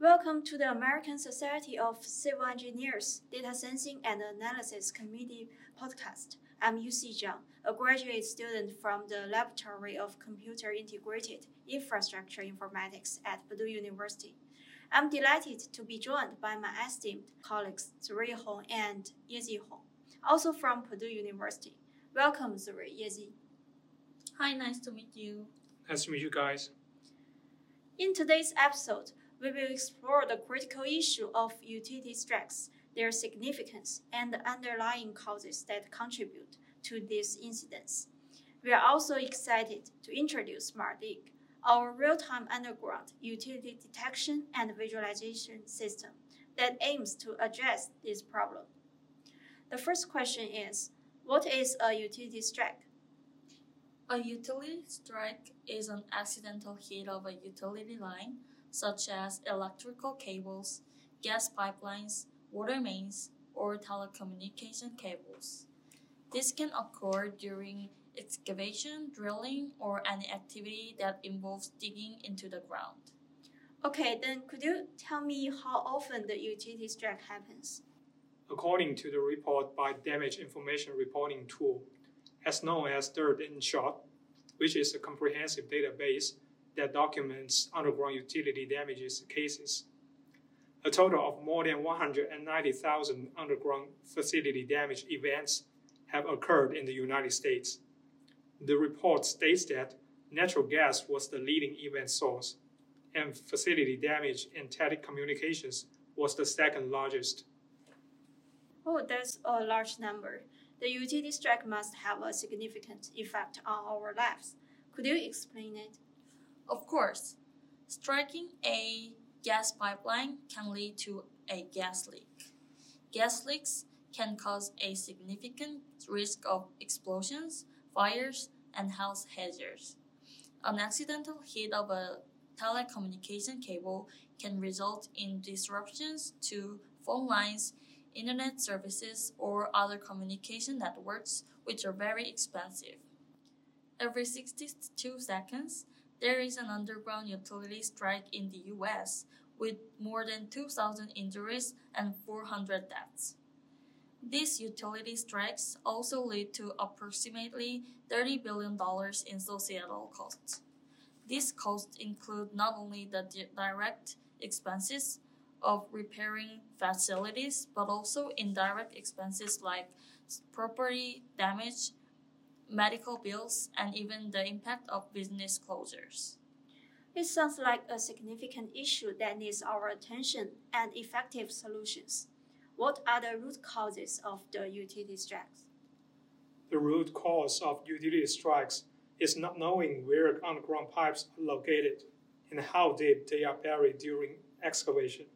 Welcome to the American Society of Civil Engineers Data Sensing and Analysis Committee podcast. I'm Yuxi Zhang, a graduate student from the Laboratory of Computer Integrated Infrastructure Informatics at Purdue University. I'm delighted to be joined by my esteemed colleagues Zirui Hong and Yeji Hong, also from Purdue University. Welcome, Zirui, Yeji. Hi, nice to meet you. Nice to meet you guys. In today's episode, we will explore the critical issue of utility strikes, their significance, and the underlying causes that contribute to these incidents. We are also excited to introduce SmartDig, our real-time underground utility detection and visualization system that aims to address this problem. The first question is, what is a utility strike? A utility strike is an accidental hit of a utility line, such as electrical cables, gas pipelines, water mains, or telecommunication cables. This can occur during excavation, drilling, or any activity that involves digging into the ground. Okay, then could you tell me how often the utility strike happens? According to the report by Damage Information Reporting Tool, as known as DIRT in short, which is a comprehensive database that documents underground utility damages cases. A total of more than 190,000 underground facility damage events have occurred in the United States. The report states that natural gas was the leading event source, and facility damage in telecommunications was the second largest. Oh, that's a large number the utility strike must have a significant effect on our lives. Could you explain it? Of course. Striking a gas pipeline can lead to a gas leak. Gas leaks can cause a significant risk of explosions, fires, and health hazards. An accidental hit of a telecommunication cable can result in disruptions to phone lines internet services, or other communication networks, which are very expensive. Every 62 seconds, there is an underground utility strike in the US, with more than 2,000 injuries and 400 deaths. These utility strikes also lead to approximately $30 billion in societal costs. These costs include not only the direct expenses of repairing facilities, but also indirect expenses like property damage, medical bills, and even the impact of business closures. It sounds like a significant issue that needs our attention and effective solutions. What are the root causes of the utility strikes? The root cause of utility strikes is not knowing where underground pipes are located and how deep they are buried during excavation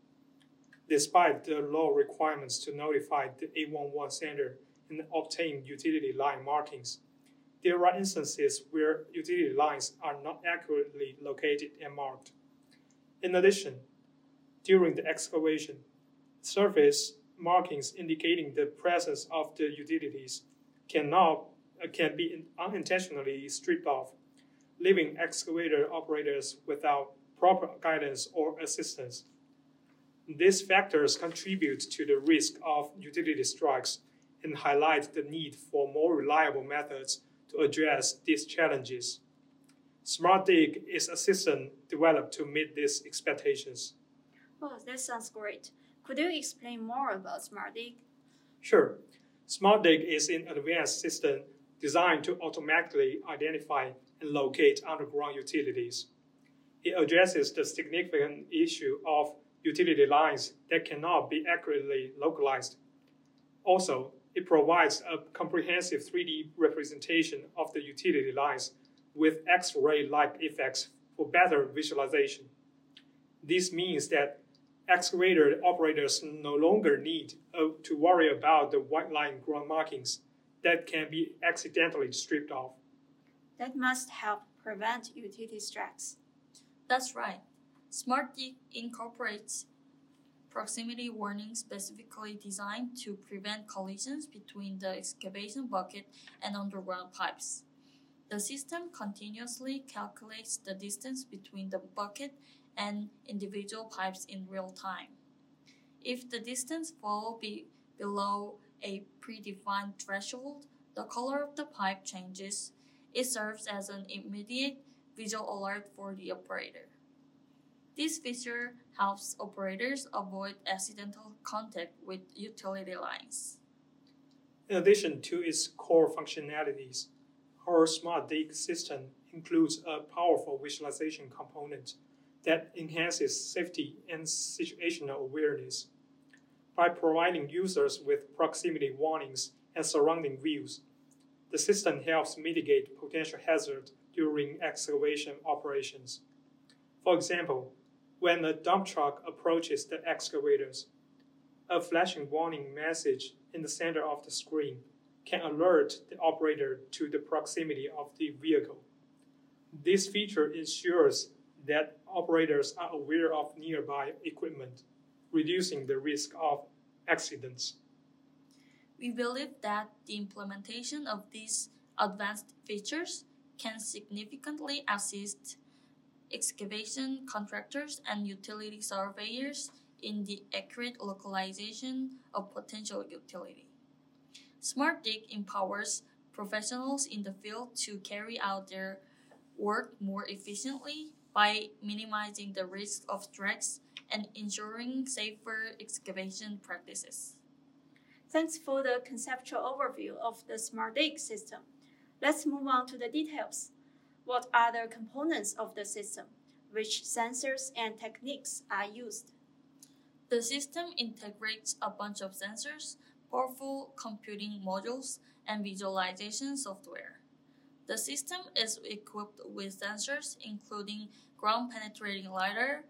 despite the law requirements to notify the 811 center and obtain utility line markings. There are instances where utility lines are not accurately located and marked. In addition, during the excavation, surface markings indicating the presence of the utilities cannot, uh, can be unintentionally stripped off, leaving excavator operators without proper guidance or assistance. These factors contribute to the risk of utility strikes and highlight the need for more reliable methods to address these challenges. SmartDig is a system developed to meet these expectations. Oh, that sounds great. Could you explain more about SmartDig? Sure. SmartDig is an advanced system designed to automatically identify and locate underground utilities. It addresses the significant issue of utility lines that cannot be accurately localized. Also, it provides a comprehensive 3D representation of the utility lines with X-ray-like effects for better visualization. This means that excavator operators no longer need uh, to worry about the white line ground markings that can be accidentally stripped off. That must help prevent utility strikes. That's right. SmartDig incorporates proximity warning specifically designed to prevent collisions between the excavation bucket and underground pipes. The system continuously calculates the distance between the bucket and individual pipes in real time. If the distance falls be below a predefined threshold, the color of the pipe changes. It serves as an immediate visual alert for the operator. This feature helps operators avoid accidental contact with utility lines. In addition to its core functionalities, our SmartDig system includes a powerful visualization component that enhances safety and situational awareness. By providing users with proximity warnings and surrounding views, the system helps mitigate potential hazards during excavation operations. For example, when a dump truck approaches the excavators, a flashing warning message in the center of the screen can alert the operator to the proximity of the vehicle. This feature ensures that operators are aware of nearby equipment, reducing the risk of accidents. We believe that the implementation of these advanced features can significantly assist excavation contractors and utility surveyors in the accurate localization of potential utility. SmartDig empowers professionals in the field to carry out their work more efficiently by minimizing the risk of strikes and ensuring safer excavation practices. Thanks for the conceptual overview of the SmartDig system. Let's move on to the details. What are the components of the system? Which sensors and techniques are used? The system integrates a bunch of sensors, powerful computing modules, and visualization software. The system is equipped with sensors including ground penetrating radar,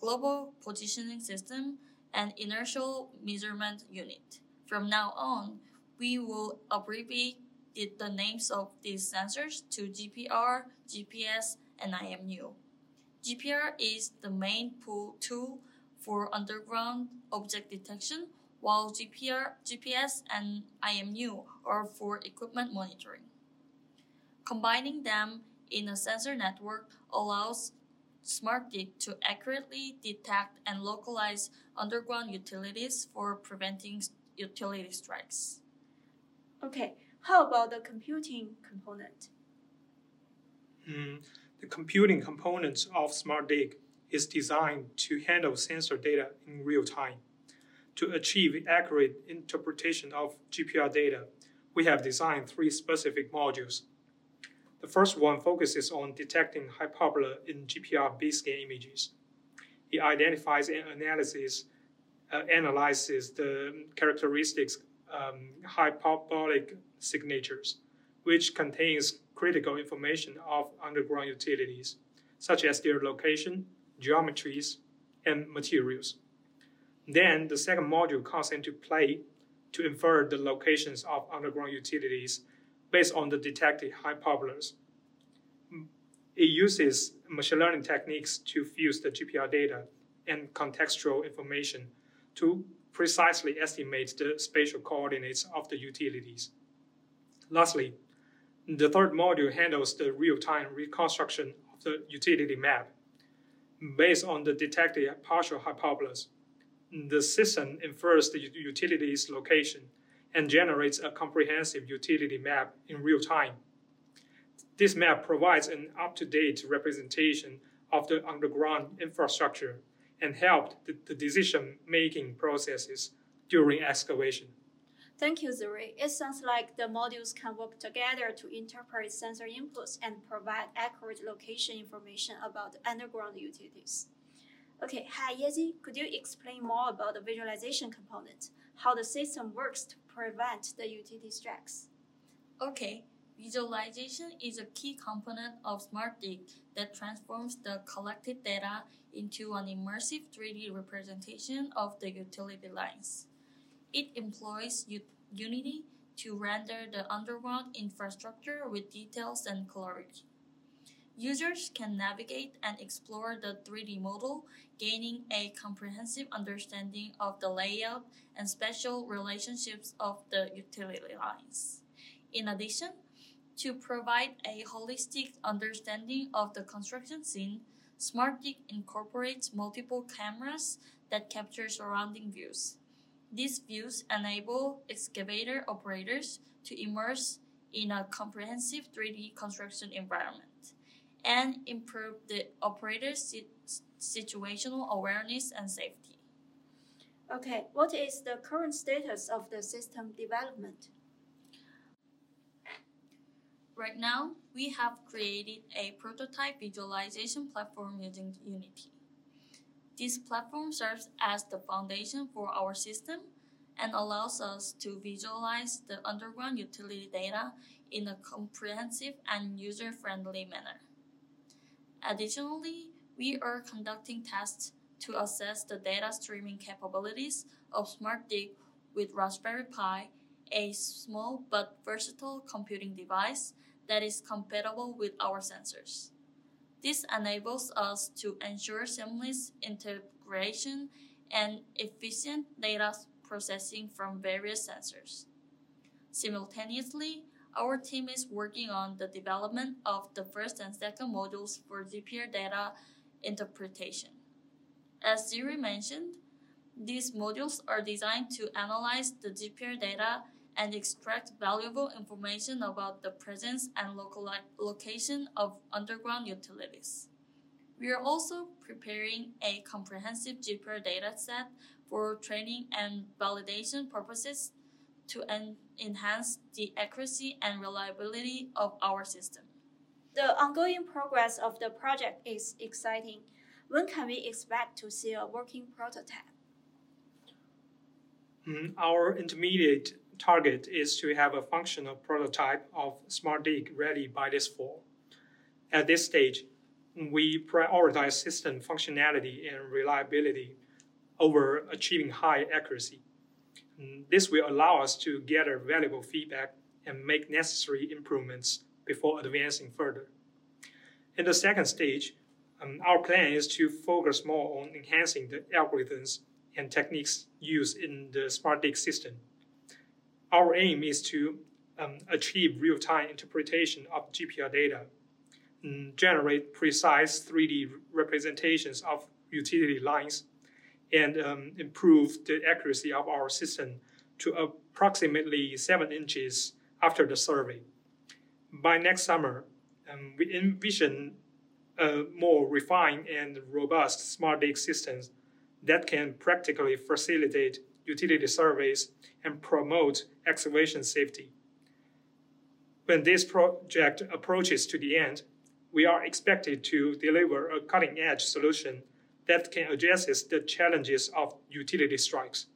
global positioning system, and inertial measurement unit. From now on, we will abbreviate the names of these sensors to GPR, GPS, and IMU. GPR is the main tool for underground object detection, while GPR, GPS and IMU are for equipment monitoring. Combining them in a sensor network allows SmartDig to accurately detect and localize underground utilities for preventing utility strikes. Okay, how about the computing component? Mm, the computing component of SmartDig is designed to handle sensor data in real time. To achieve accurate interpretation of GPR data, we have designed three specific modules. The first one focuses on detecting hyperbola in GPR B-scan images. It identifies and analyzes, uh, analyzes the characteristics um, hyperbolic signatures, which contains critical information of underground utilities, such as their location, geometries, and materials. Then the second module comes into play to infer the locations of underground utilities based on the detected hyperbolas. It uses machine learning techniques to fuse the GPR data and contextual information to precisely estimate the spatial coordinates of the utilities. Lastly, the third module handles the real-time reconstruction of the utility map based on the detected partial hyperbolas. The system infers the utility's location and generates a comprehensive utility map in real time. This map provides an up-to-date representation of the underground infrastructure and helped the, the decision-making processes during excavation. Thank you, Zirui. It sounds like the modules can work together to interpret sensor inputs and provide accurate location information about the underground utilities. Okay, hi Yeji, could you explain more about the visualization component, how the system works to prevent the utility strikes? Okay, visualization is a key component of SmartDig that transforms the collected data into an immersive 3D representation of the utility lines. It employs Unity to render the underground infrastructure with details and clarity. Users can navigate and explore the 3D model, gaining a comprehensive understanding of the layout and spatial relationships of the utility lines. In addition, to provide a holistic understanding of the construction scene, SmartDig incorporates multiple cameras that capture surrounding views. These views enable excavator operators to immerse in a comprehensive 3D construction environment and improve the operator's situational awareness and safety. Okay, what is the current status of the system development? Right now, we have created a prototype visualization platform using Unity. This platform serves as the foundation for our system and allows us to visualize the underground utility data in a comprehensive and user-friendly manner. Additionally, we are conducting tests to assess the data streaming capabilities of SmartDig with Raspberry Pi, a small but versatile computing device that is compatible with our sensors. This enables us to ensure seamless integration and efficient data processing from various sensors. Simultaneously, our team is working on the development of the first and second modules for GPR data interpretation. As Zirui mentioned, these modules are designed to analyze the GPR data and extract valuable information about the presence and local location of underground utilities. We are also preparing a comprehensive GPR dataset for training and validation purposes to en enhance the accuracy and reliability of our system. The ongoing progress of the project is exciting. When can we expect to see a working prototype? Mm, our intermediate target is to have a functional prototype of SmartDig ready by this fall. At this stage, we prioritize system functionality and reliability over achieving high accuracy. This will allow us to gather valuable feedback and make necessary improvements before advancing further. In the second stage, um, our plan is to focus more on enhancing the algorithms and techniques used in the SmartDig system. Our aim is to um, achieve real-time interpretation of GPR data, generate precise 3D representations of utility lines, and um, improve the accuracy of our system to approximately 7 inches after the survey. By next summer, um, we envision a more refined and robust SmartDig systems that can practically facilitate utility surveys and promote excavation safety. When this project approaches to the end, we are expected to deliver a cutting edge solution that can address the challenges of utility strikes.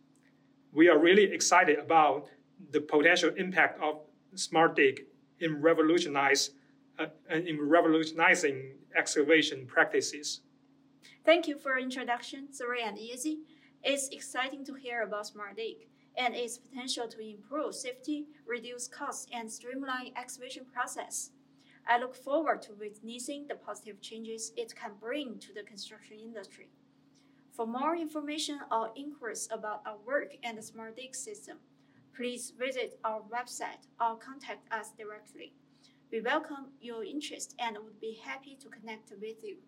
We are really excited about the potential impact of SmartDig in revolutionize uh, in revolutionizing excavation practices. Thank you for introduction, Zirui and Yeji. It's exciting to hear about SmartDig and its potential to improve safety, reduce costs, and streamline excavation process. I look forward to witnessing the positive changes it can bring to the construction industry. For more information or inquiries about our work and the SmartDig system, please visit our website or contact us directly. We welcome your interest and would be happy to connect with you.